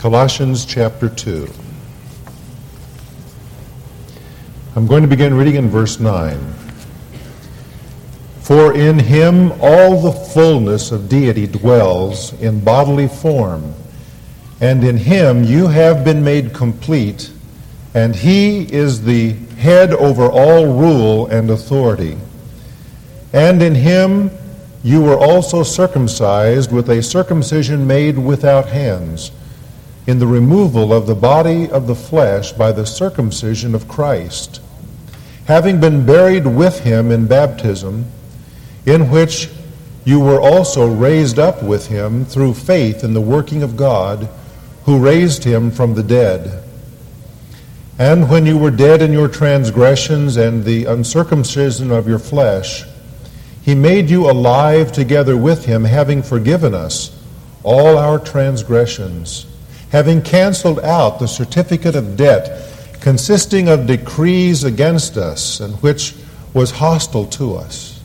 Colossians chapter 2. I'm going to begin reading in verse 9. For in him all the fullness of deity dwells in bodily form, and in him you have been made complete, and he is the head over all rule and authority. And in him you were also circumcised with a circumcision made without hands, in the removal of the body of the flesh by the circumcision of Christ, having been buried with him in baptism, in which you were also raised up with him through faith in the working of God, who raised him from the dead. And when you were dead in your transgressions and the uncircumcision of your flesh, he made you alive together with him, having forgiven us all our transgressions, having canceled out the certificate of debt consisting of decrees against us, and which was hostile to us.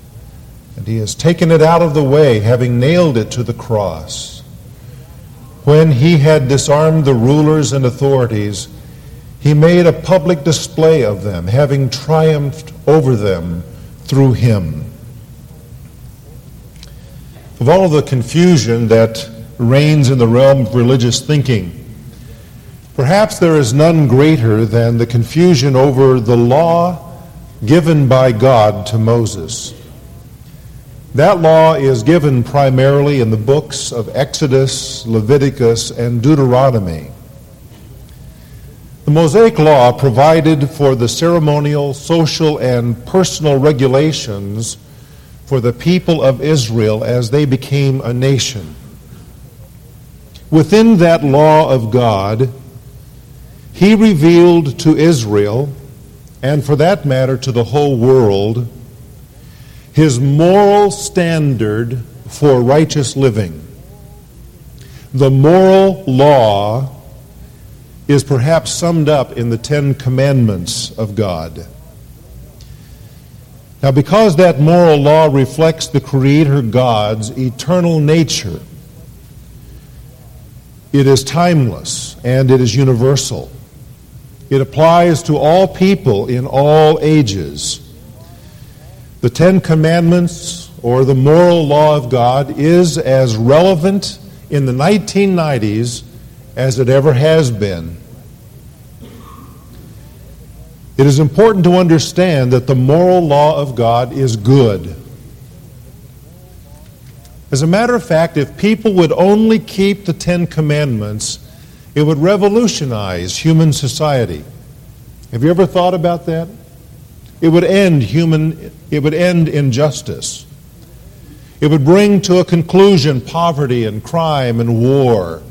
And he has taken it out of the way, having nailed it to the cross. When he had disarmed the rulers and authorities, he made a public display of them, having triumphed over them through him. Of all the confusion that reigns in the realm of religious thinking, perhaps there is none greater than the confusion over the law given by God to Moses. That law is given primarily in the books of Exodus, Leviticus, and Deuteronomy. The Mosaic Law provided for the ceremonial, social, and personal regulations for the people of Israel as they became a nation. Within that law of God, he revealed to Israel, and for that matter to the whole world, his moral standard for righteous living. The moral law is perhaps summed up in the Ten Commandments of God. Now, because that moral law reflects the Creator God's eternal nature, it is timeless and it is universal. It applies to all people in all ages. The Ten Commandments, or the moral law of God, is as relevant in the 1990s as it ever has been. It is important to understand that the moral law of God is good. As a matter of fact, if people would only keep the Ten Commandments, it would revolutionize human society. Have you ever thought about that? It would end human, it would end injustice. It would bring to a conclusion poverty and crime and war,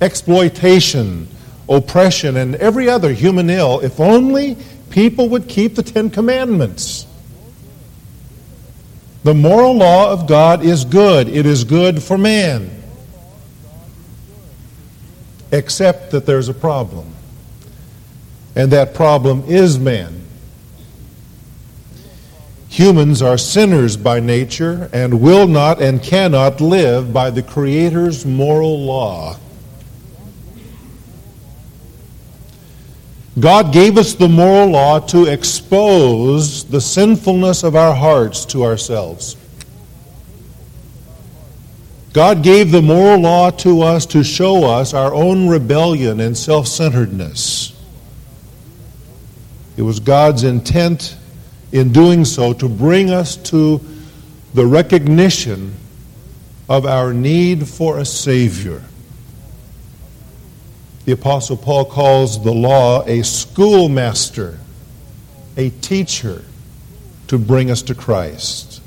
exploitation, oppression, and every other human ill if only people would keep the Ten Commandments. The moral law of God is good, it is good for man. Except that there's a problem. And that problem is man. Humans are sinners by nature and will not and cannot live by the Creator's moral law. God gave us the moral law to expose the sinfulness of our hearts to ourselves. God gave the moral law to us to show us our own rebellion and self centeredness. It was God's intent in doing so to bring us to the recognition of our need for a Savior. The Apostle Paul calls the law a schoolmaster, a teacher to bring us to Christ.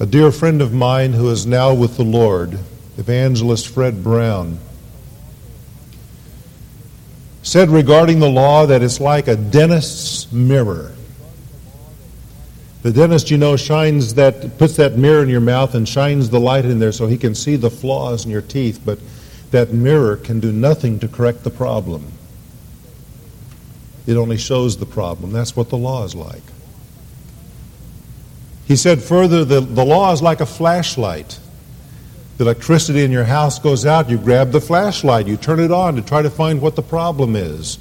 A dear friend of mine who is now with the Lord, evangelist Fred Brown, said regarding the law that it's like a dentist's mirror. The dentist, you know, shines that, puts that mirror in your mouth and shines the light in there so he can see the flaws in your teeth, but that mirror can do nothing to correct the problem. It only shows the problem. That's what the law is like. He said further, the, the law is like a flashlight. The electricity in your house goes out, you grab the flashlight, you turn it on to try to find what the problem is.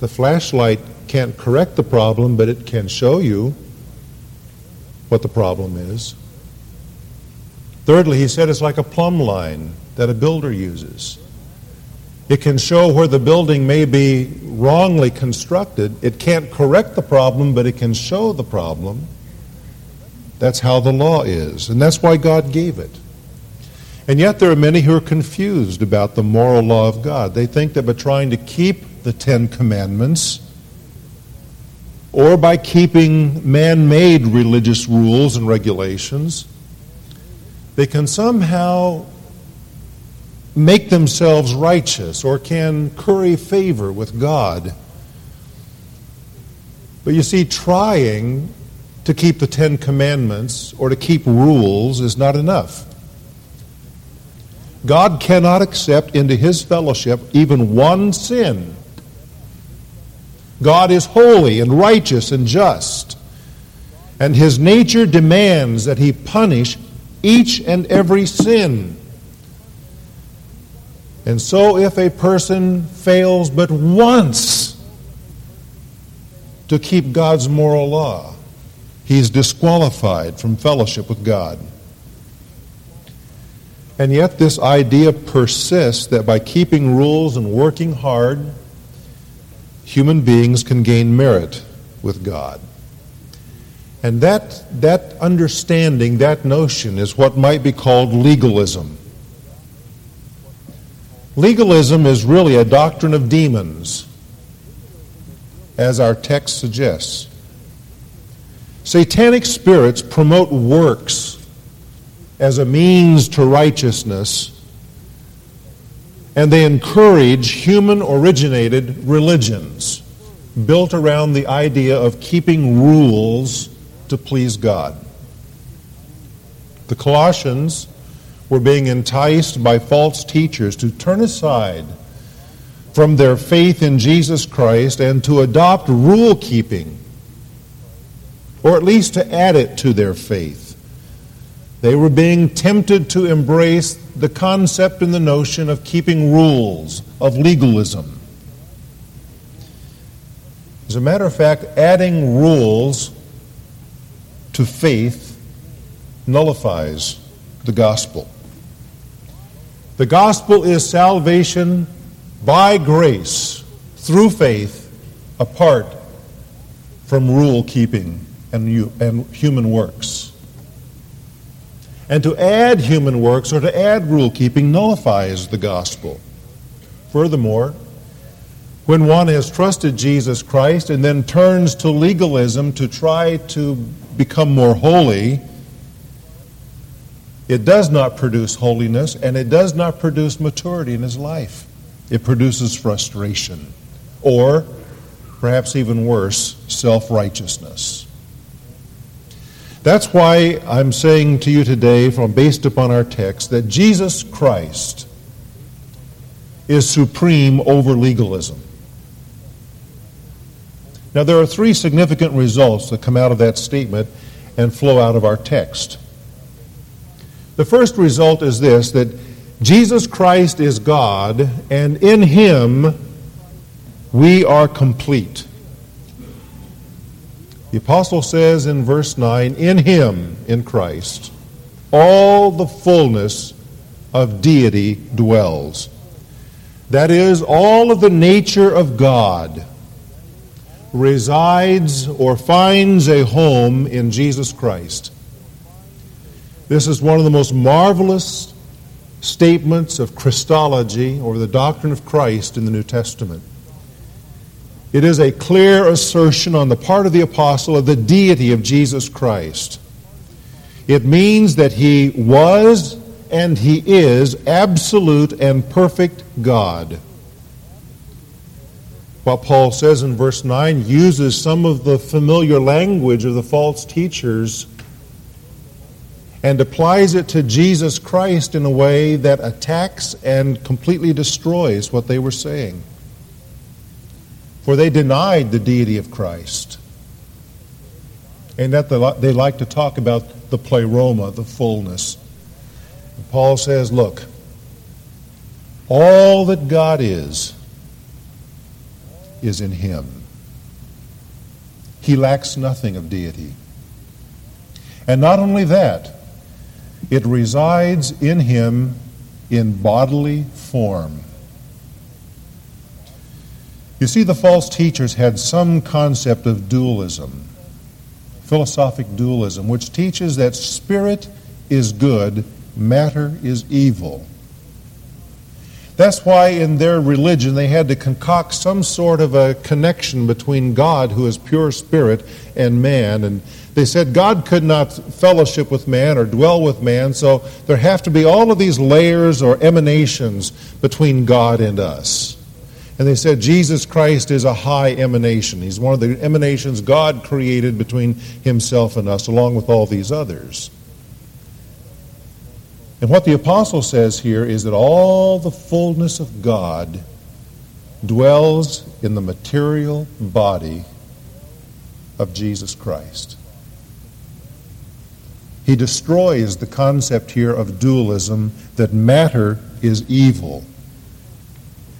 The flashlight can't correct the problem, but it can show you what the problem is. Thirdly, he said it's like a plumb line that a builder uses. It can show where the building may be wrongly constructed. It can't correct the problem, but it can show the problem. That's how the law is, and that's why God gave it. And yet, there are many who are confused about the moral law of God. They think that by trying to keep the Ten Commandments, or by keeping man made religious rules and regulations, they can somehow make themselves righteous or can curry favor with God. But you see, trying to keep the Ten Commandments or to keep rules is not enough. God cannot accept into his fellowship even one sin. God is holy and righteous and just, and his nature demands that he punish each and every sin. And so, if a person fails but once to keep God's moral law, he's disqualified from fellowship with God. And yet, this idea persists that by keeping rules and working hard, human beings can gain merit with God. And that, that understanding, that notion, is what might be called legalism. Legalism is really a doctrine of demons, as our text suggests. Satanic spirits promote works as a means to righteousness, and they encourage human originated religions built around the idea of keeping rules to please God. The Colossians were being enticed by false teachers to turn aside from their faith in Jesus Christ and to adopt rule keeping, or at least to add it to their faith. They were being tempted to embrace the concept and the notion of keeping rules, of legalism. As a matter of fact, adding rules to faith nullifies the gospel. The gospel is salvation by grace through faith apart from rule keeping and, and human works. And to add human works or to add rule keeping nullifies the gospel. Furthermore, when one has trusted Jesus Christ and then turns to legalism to try to become more holy, it does not produce holiness and it does not produce maturity in his life. It produces frustration or, perhaps even worse, self righteousness. That's why I'm saying to you today, from based upon our text, that Jesus Christ is supreme over legalism. Now, there are three significant results that come out of that statement and flow out of our text. The first result is this that Jesus Christ is God, and in Him we are complete. The apostle says in verse 9, In Him, in Christ, all the fullness of deity dwells. That is, all of the nature of God resides or finds a home in Jesus Christ. This is one of the most marvelous statements of Christology or the doctrine of Christ in the New Testament. It is a clear assertion on the part of the apostle of the deity of Jesus Christ. It means that he was and he is absolute and perfect God what Paul says in verse 9 uses some of the familiar language of the false teachers and applies it to Jesus Christ in a way that attacks and completely destroys what they were saying. For they denied the deity of Christ. And that they like to talk about the pleroma, the fullness. Paul says, Look, all that God is, is in him. He lacks nothing of deity. And not only that, it resides in him in bodily form. You see, the false teachers had some concept of dualism, philosophic dualism, which teaches that spirit is good, matter is evil. That's why in their religion they had to concoct some sort of a connection between God, who is pure spirit, and man. And they said God could not fellowship with man or dwell with man, so there have to be all of these layers or emanations between God and us. And they said Jesus Christ is a high emanation. He's one of the emanations God created between himself and us, along with all these others. And what the apostle says here is that all the fullness of God dwells in the material body of Jesus Christ. He destroys the concept here of dualism that matter is evil.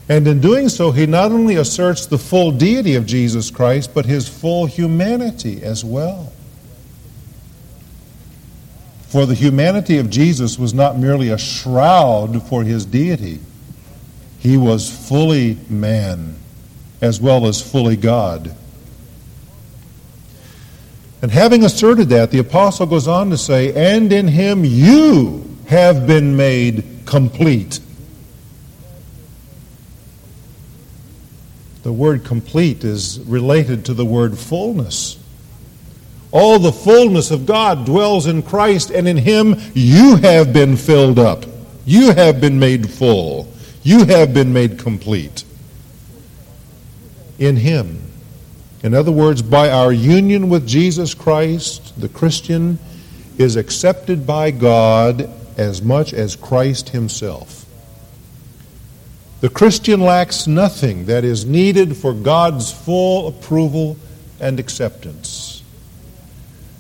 And in doing so, he not only asserts the full deity of Jesus Christ, but his full humanity as well. For the humanity of Jesus was not merely a shroud for his deity, he was fully man as well as fully God. And having asserted that, the apostle goes on to say, And in him you have been made complete. The word complete is related to the word fullness. All the fullness of God dwells in Christ, and in Him you have been filled up. You have been made full. You have been made complete. In Him. In other words, by our union with Jesus Christ, the Christian is accepted by God as much as Christ Himself. The Christian lacks nothing that is needed for God's full approval and acceptance.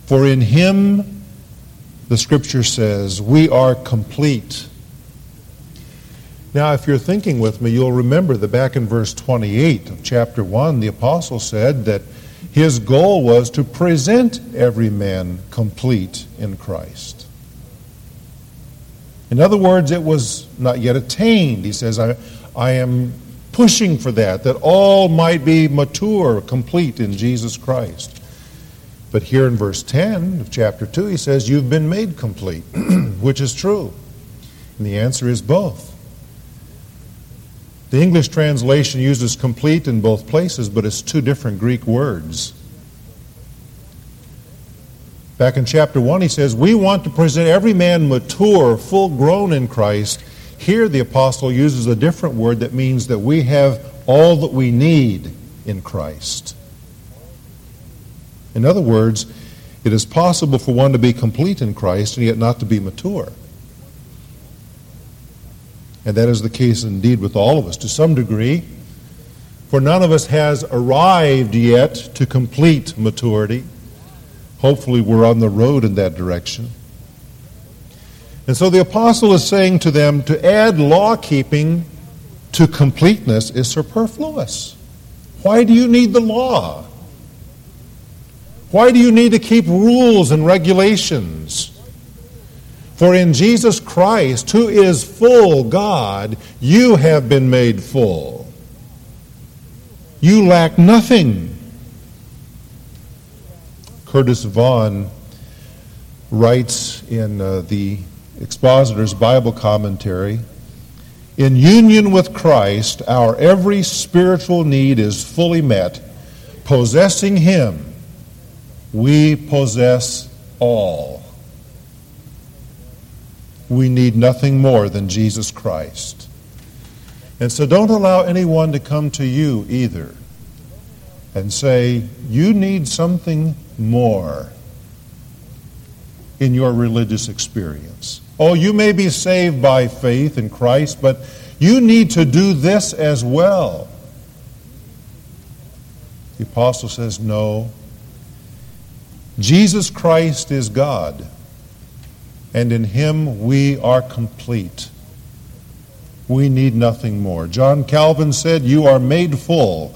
For in him, the scripture says, we are complete. Now, if you're thinking with me, you'll remember that back in verse 28 of chapter 1, the apostle said that his goal was to present every man complete in Christ. In other words, it was not yet attained. He says, I, I am pushing for that, that all might be mature, complete in Jesus Christ. But here in verse 10 of chapter 2, he says, You've been made complete, which is true. And the answer is both. The English translation uses complete in both places, but it's two different Greek words. Back in chapter 1, he says, We want to present every man mature, full grown in Christ. Here, the apostle uses a different word that means that we have all that we need in Christ. In other words, it is possible for one to be complete in Christ and yet not to be mature. And that is the case indeed with all of us to some degree. For none of us has arrived yet to complete maturity. Hopefully, we're on the road in that direction. And so the apostle is saying to them to add law keeping to completeness is superfluous. Why do you need the law? Why do you need to keep rules and regulations? For in Jesus Christ, who is full God, you have been made full. You lack nothing. Curtis Vaughan writes in uh, the Expositor's Bible Commentary In union with Christ, our every spiritual need is fully met. Possessing Him, we possess all. We need nothing more than Jesus Christ. And so don't allow anyone to come to you either and say, you need something more in your religious experience. Oh, you may be saved by faith in Christ, but you need to do this as well. The apostle says, no, Jesus Christ is God. And in him we are complete. We need nothing more. John Calvin said, You are made full.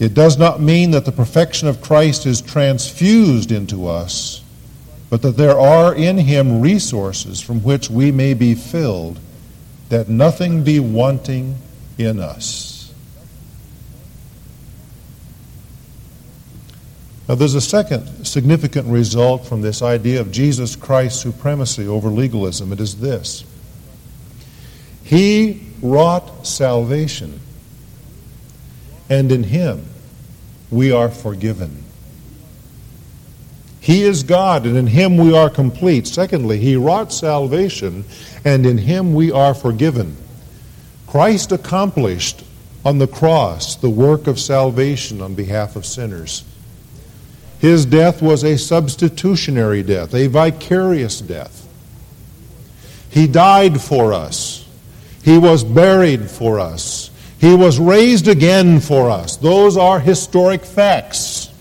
It does not mean that the perfection of Christ is transfused into us, but that there are in him resources from which we may be filled, that nothing be wanting in us. Now, there's a second significant result from this idea of Jesus Christ's supremacy over legalism. It is this He wrought salvation, and in Him we are forgiven. He is God, and in Him we are complete. Secondly, He wrought salvation, and in Him we are forgiven. Christ accomplished on the cross the work of salvation on behalf of sinners. His death was a substitutionary death, a vicarious death. He died for us. He was buried for us. He was raised again for us. Those are historic facts.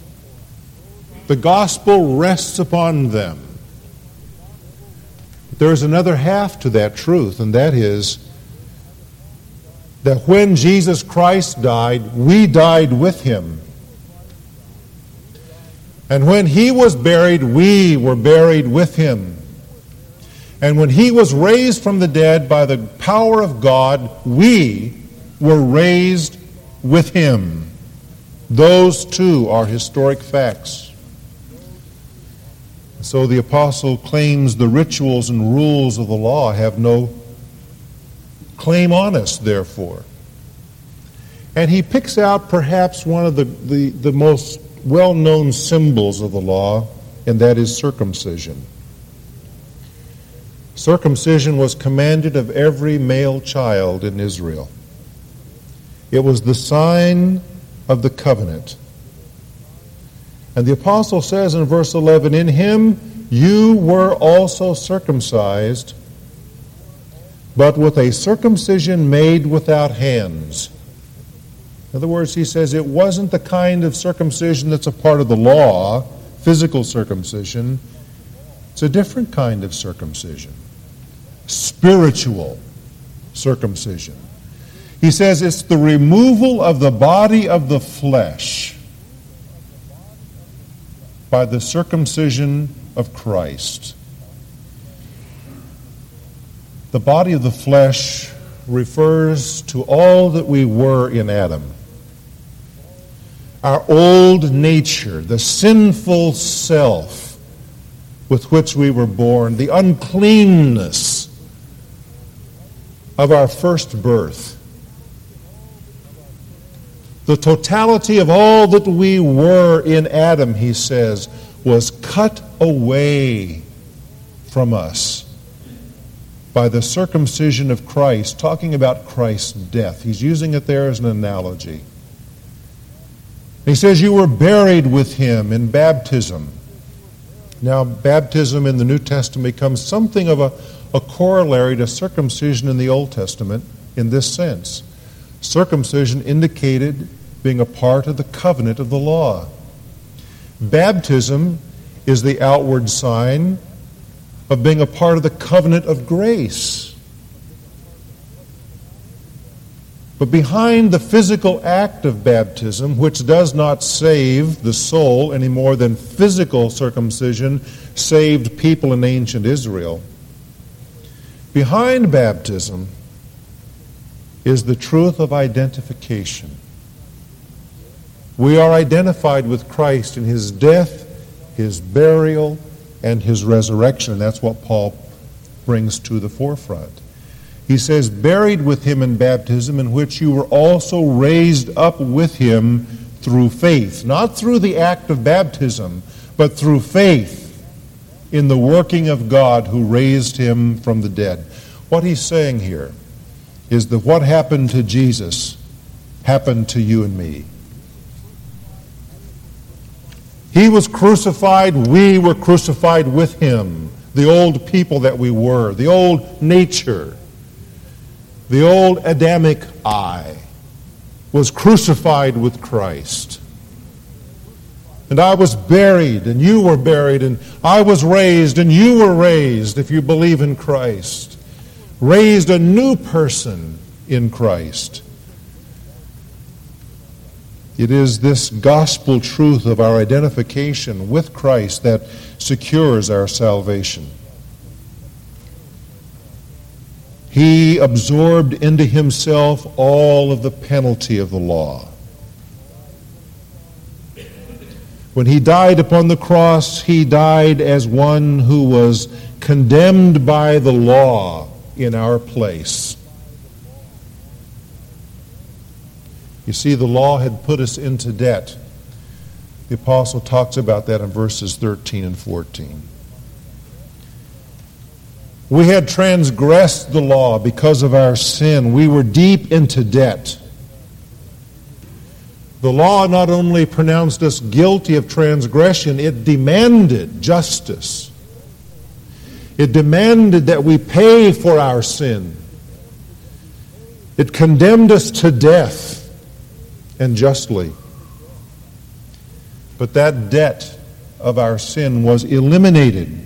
The gospel rests upon them. There is another half to that truth, and that is that when Jesus Christ died, we died with him. And when he was buried, we were buried with him. And when he was raised from the dead by the power of God, we were raised with him. Those two are historic facts. So the apostle claims the rituals and rules of the law have no claim on us, therefore. And he picks out perhaps one of the, the, the most well known symbols of the law, and that is circumcision. Circumcision was commanded of every male child in Israel. It was the sign of the covenant. And the apostle says in verse 11, In him you were also circumcised, but with a circumcision made without hands. In other words, he says it wasn't the kind of circumcision that's a part of the law, physical circumcision. It's a different kind of circumcision, spiritual circumcision. He says it's the removal of the body of the flesh by the circumcision of Christ. The body of the flesh refers to all that we were in Adam our old nature, the sinful self with which we were born, the uncleanness of our first birth, the totality of all that we were in Adam, he says, was cut away from us by the circumcision of Christ, talking about Christ's death. He's using it there as an analogy. He says, You were buried with him in baptism. Now, baptism in the New Testament becomes something of a, a corollary to circumcision in the Old Testament in this sense. Circumcision indicated being a part of the covenant of the law. Baptism is the outward sign of being a part of the covenant of grace. But behind the physical act of baptism, which does not save the soul any more than physical circumcision saved people in ancient Israel, behind baptism is the truth of identification. We are identified with Christ in his death, his burial, and his resurrection. And That's what Paul brings to the forefront. He says, buried with him in baptism, in which you were also raised up with him through faith. Not through the act of baptism, but through faith in the working of God who raised him from the dead. What he's saying here is that what happened to Jesus happened to you and me. He was crucified, we were crucified with him. The old people that we were, the old nature the old Adamic I was crucified with Christ. And I was buried, and you were buried, and I was raised, and you were raised, if you believe in Christ. Raised a new person in Christ. It is this gospel truth of our identification with Christ that secures our salvation. He absorbed into himself all of the penalty of the law. When he died upon the cross, he died as one who was condemned by the law in our place. You see, the law had put us into debt. The apostle talks about that in verses 13 and 14. We had transgressed the law because of our sin. We were deep into debt. The law not only pronounced us guilty of transgression, it demanded justice. It demanded that we pay for our sin. It condemned us to death and justly. But that debt of our sin was eliminated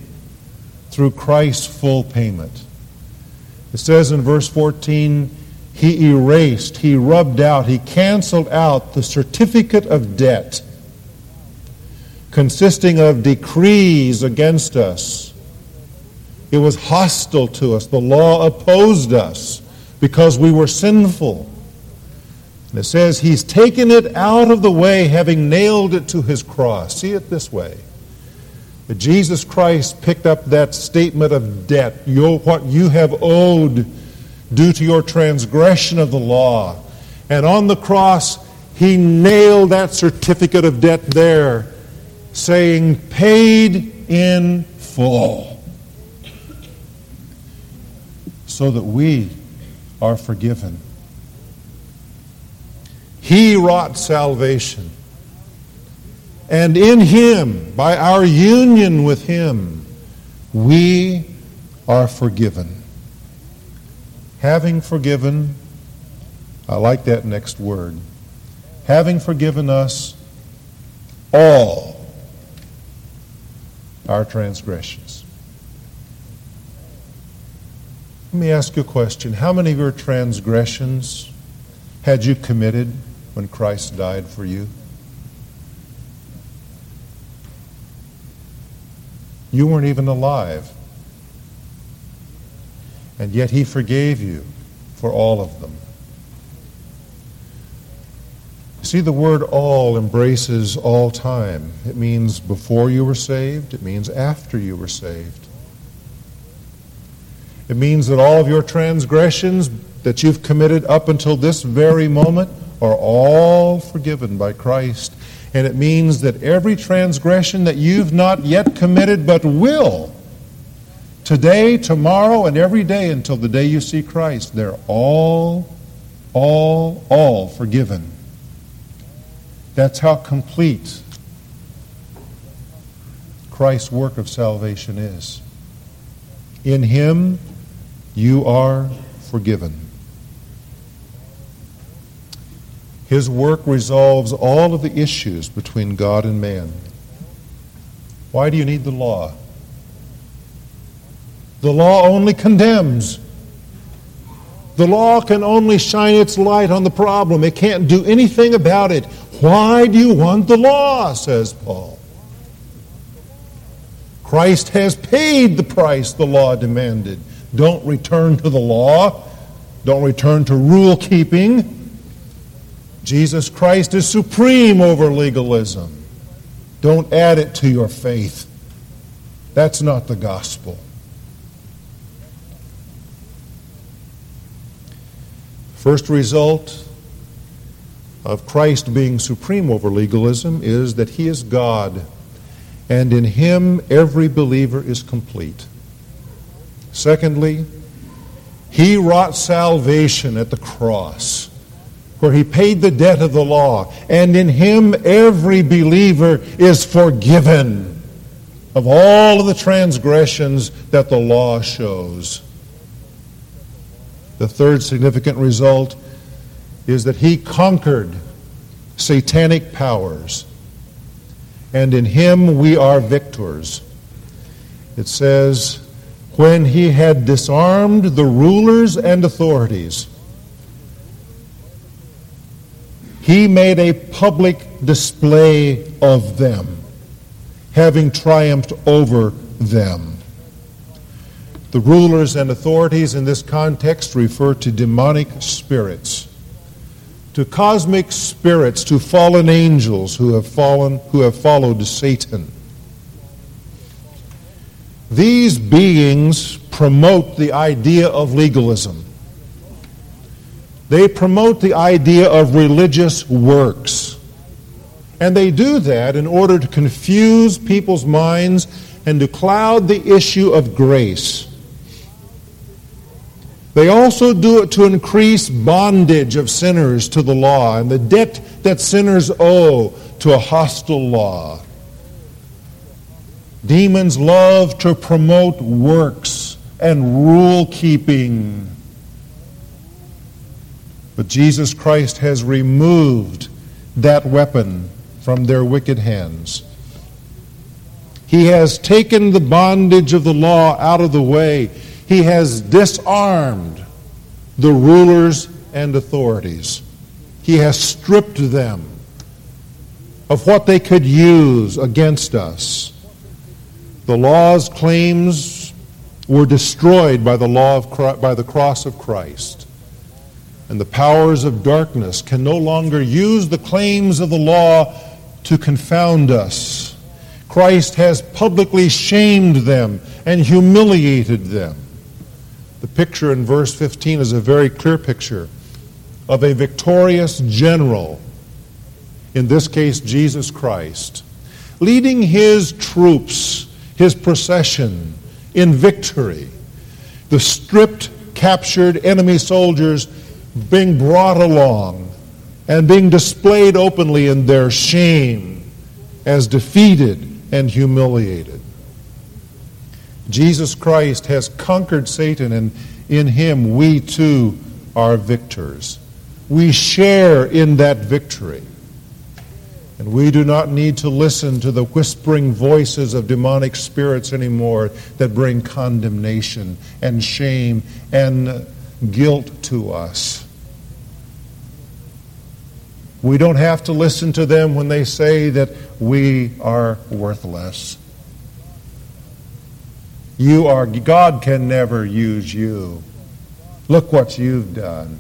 through Christ's full payment. It says in verse 14, He erased, He rubbed out, He canceled out the certificate of debt consisting of decrees against us. It was hostile to us. The law opposed us because we were sinful. And it says he's taken it out of the way, having nailed it to his cross. See it this way. That Jesus Christ picked up that statement of debt, your, what you have owed due to your transgression of the law. And on the cross, he nailed that certificate of debt there, saying, paid in full. So that we are forgiven he wrought salvation. And in Him, by our union with Him, we are forgiven. Having forgiven, I like that next word, having forgiven us all our transgressions. Let me ask you a question. How many of your transgressions had you committed when Christ died for you? You weren't even alive. And yet He forgave you for all of them. See, the word all embraces all time. It means before you were saved, it means after you were saved. It means that all of your transgressions that you've committed up until this very moment are all forgiven by Christ. And it means that every transgression that you've not yet committed but will, today, tomorrow, and every day until the day you see Christ, they're all, all, all forgiven. That's how complete Christ's work of salvation is. In Him, you are forgiven. His work resolves all of the issues between God and man. Why do you need the law? The law only condemns. The law can only shine its light on the problem. It can't do anything about it. Why do you want the law? says Paul. Christ has paid the price the law demanded. Don't return to the law. Don't return to rule keeping. Jesus Christ is supreme over legalism. Don't add it to your faith. That's not the gospel. First result of Christ being supreme over legalism is that he is God, and in him every believer is complete. Secondly, he wrought salvation at the cross where he paid the debt of the law. And in him, every believer is forgiven of all of the transgressions that the law shows. The third significant result is that he conquered satanic powers and in him we are victors. It says, when he had disarmed the rulers and authorities, he made a public display of them, having triumphed over them. The rulers and authorities in this context refer to demonic spirits, to cosmic spirits, to fallen angels who have fallen, who have followed Satan. These beings promote the idea of legalism. They promote the idea of religious works. And they do that in order to confuse people's minds and to cloud the issue of grace. They also do it to increase bondage of sinners to the law and the debt that sinners owe to a hostile law. Demons love to promote works and rule keeping. But Jesus Christ has removed that weapon from their wicked hands. He has taken the bondage of the law out of the way he has disarmed the rulers and authorities. He has stripped them of what they could use against us. The law's claims were destroyed by the law of by the cross of Christ. And the powers of darkness can no longer use the claims of the law to confound us. Christ has publicly shamed them and humiliated them. The picture in verse 15 is a very clear picture of a victorious general, in this case, Jesus Christ, leading his troops, his procession, in victory. The stripped, captured enemy soldiers being brought along and being displayed openly in their shame as defeated and humiliated. Jesus Christ has conquered Satan, and in him we too are victors. We share in that victory. And we do not need to listen to the whispering voices of demonic spirits anymore that bring condemnation and shame and guilt to us. We don't have to listen to them when they say that we are worthless. You are, God can never use you. Look what you've done.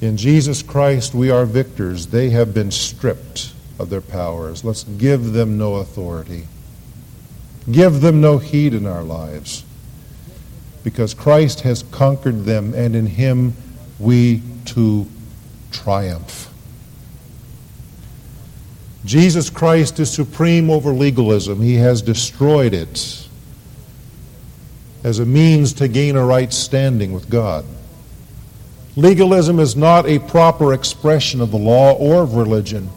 In Jesus Christ, we are victors. They have been stripped of their powers. Let's give them no authority. Give them no heed in our lives. Because Christ has conquered them, and in Him we too triumph. Jesus Christ is supreme over legalism. He has destroyed it as a means to gain a right standing with God. Legalism is not a proper expression of the law or of religion.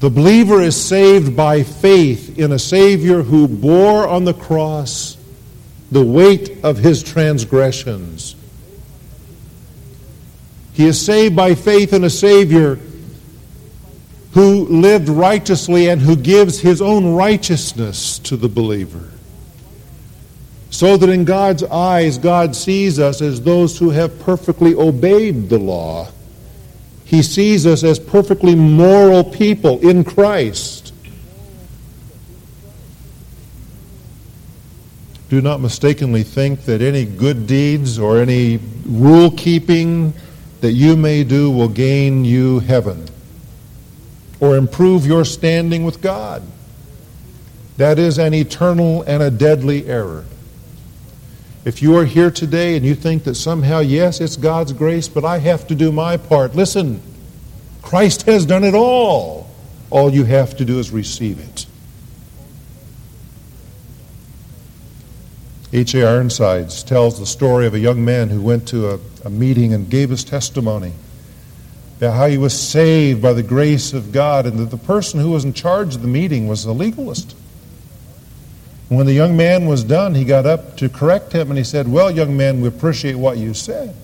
The believer is saved by faith in a Savior who bore on the cross the weight of his transgressions. He is saved by faith in a Savior who lived righteously and who gives his own righteousness to the believer. So that in God's eyes, God sees us as those who have perfectly obeyed the law. He sees us as perfectly moral people in Christ. Do not mistakenly think that any good deeds or any rule keeping that you may do will gain you heaven or improve your standing with God. That is an eternal and a deadly error. If you are here today and you think that somehow, yes, it's God's grace, but I have to do my part, listen, Christ has done it all. All you have to do is receive it. H.A. Ironsides tells the story of a young man who went to a, a meeting and gave his testimony about how he was saved by the grace of God, and that the person who was in charge of the meeting was a legalist. When the young man was done, he got up to correct him and he said, Well, young man, we appreciate what you said.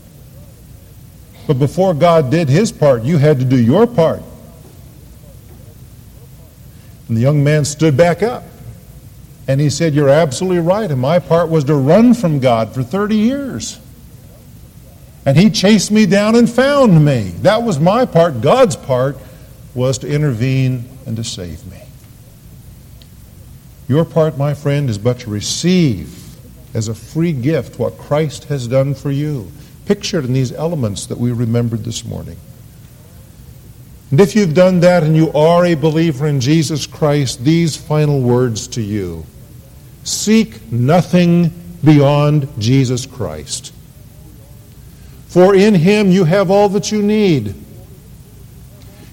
But before God did his part, you had to do your part. And the young man stood back up. And he said, You're absolutely right. And my part was to run from God for 30 years. And he chased me down and found me. That was my part. God's part was to intervene and to save me. Your part, my friend, is but to receive as a free gift what Christ has done for you, pictured in these elements that we remembered this morning. And if you've done that and you are a believer in Jesus Christ, these final words to you Seek nothing beyond Jesus Christ. For in him you have all that you need.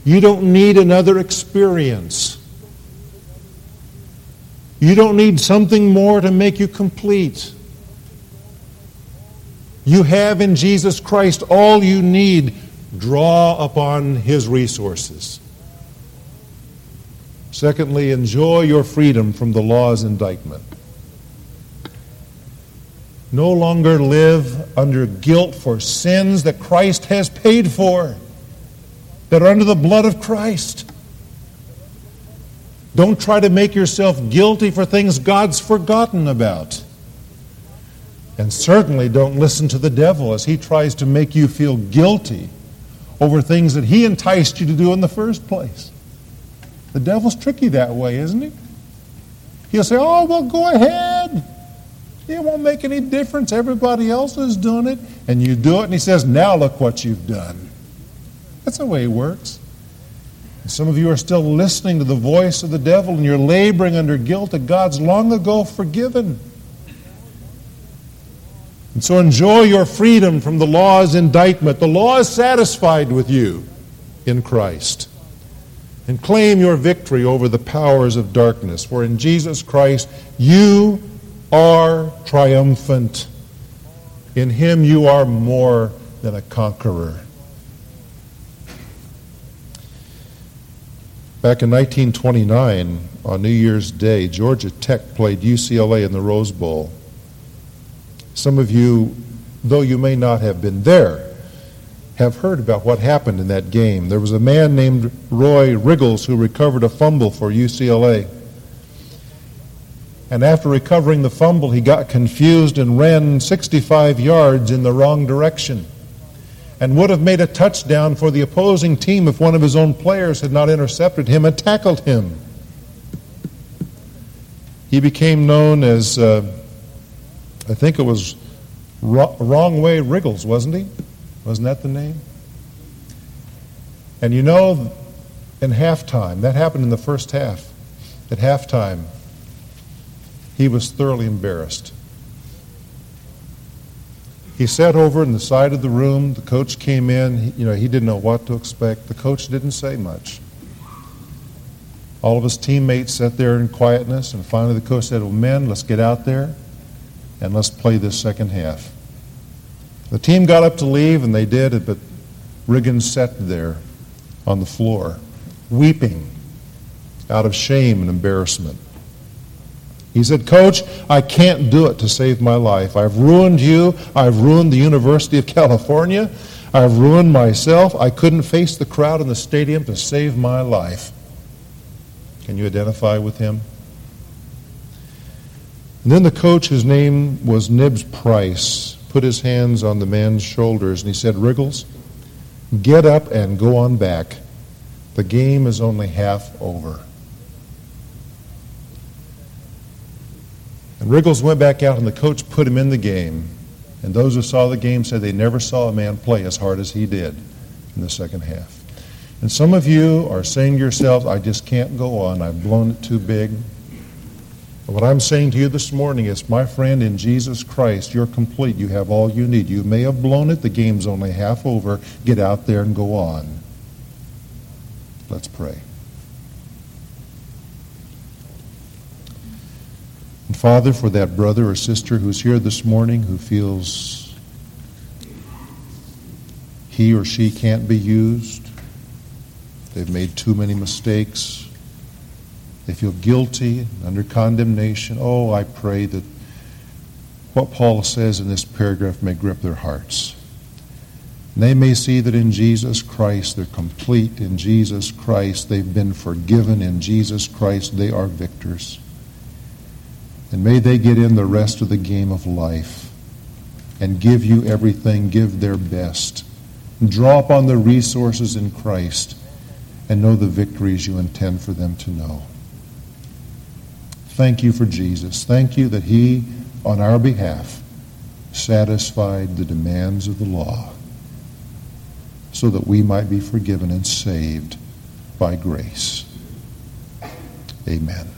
You don't need another experience. You don't need something more to make you complete. You have in Jesus Christ all you need. Draw upon his resources. Secondly, enjoy your freedom from the law's indictment. No longer live under guilt for sins that Christ has paid for, that are under the blood of Christ. Don't try to make yourself guilty for things God's forgotten about. And certainly don't listen to the devil as he tries to make you feel guilty over things that he enticed you to do in the first place. The devil's tricky that way, isn't he? He'll say, Oh, well, go ahead. It won't make any difference. Everybody else is doing it. And you do it, and he says, Now look what you've done. That's the way it works. Some of you are still listening to the voice of the devil and you're laboring under guilt that God's long ago forgiven. And so enjoy your freedom from the law's indictment. The law is satisfied with you in Christ. And claim your victory over the powers of darkness. For in Jesus Christ, you are triumphant. In Him, you are more than a conqueror. Back in 1929, on New Year's Day, Georgia Tech played UCLA in the Rose Bowl. Some of you, though you may not have been there, have heard about what happened in that game. There was a man named Roy Riegels who recovered a fumble for UCLA. And after recovering the fumble, he got confused and ran 65 yards in the wrong direction and would have made a touchdown for the opposing team if one of his own players had not intercepted him and tackled him. He became known as, uh, I think it was Wrong Way Riegels, wasn't he? Wasn't that the name? And you know, in halftime, that happened in the first half. At halftime, he was thoroughly embarrassed. He sat over in the side of the room. The coach came in. He, you know, he didn't know what to expect. The coach didn't say much. All of his teammates sat there in quietness, and finally the coach said, Well, men, let's get out there and let's play this second half. The team got up to leave, and they did, but Riggins sat there on the floor, weeping out of shame and embarrassment. He said, Coach, I can't do it to save my life. I've ruined you. I've ruined the University of California. I've ruined myself. I couldn't face the crowd in the stadium to save my life. Can you identify with him? And then the coach, whose name was Nibs Price, put his hands on the man's shoulders and he said, Riegels, get up and go on back. The game is only half over. And Riegels went back out, and the coach put him in the game. And those who saw the game said they never saw a man play as hard as he did in the second half. And some of you are saying to yourselves, I just can't go on. I've blown it too big. But what I'm saying to you this morning is, my friend, in Jesus Christ, you're complete. You have all you need. You may have blown it. The game's only half over. Get out there and go on. Let's pray. And Father, for that brother or sister who's here this morning who feels he or she can't be used, they've made too many mistakes, they feel guilty, under condemnation. Oh, I pray that what Paul says in this paragraph may grip their hearts. They may see that in Jesus Christ they're complete. In Jesus Christ they've been forgiven. In Jesus Christ they are victors. And may they get in the rest of the game of life and give you everything, give their best. Draw upon the resources in Christ and know the victories you intend for them to know. Thank you for Jesus. Thank you that he, on our behalf, satisfied the demands of the law so that we might be forgiven and saved by grace. Amen.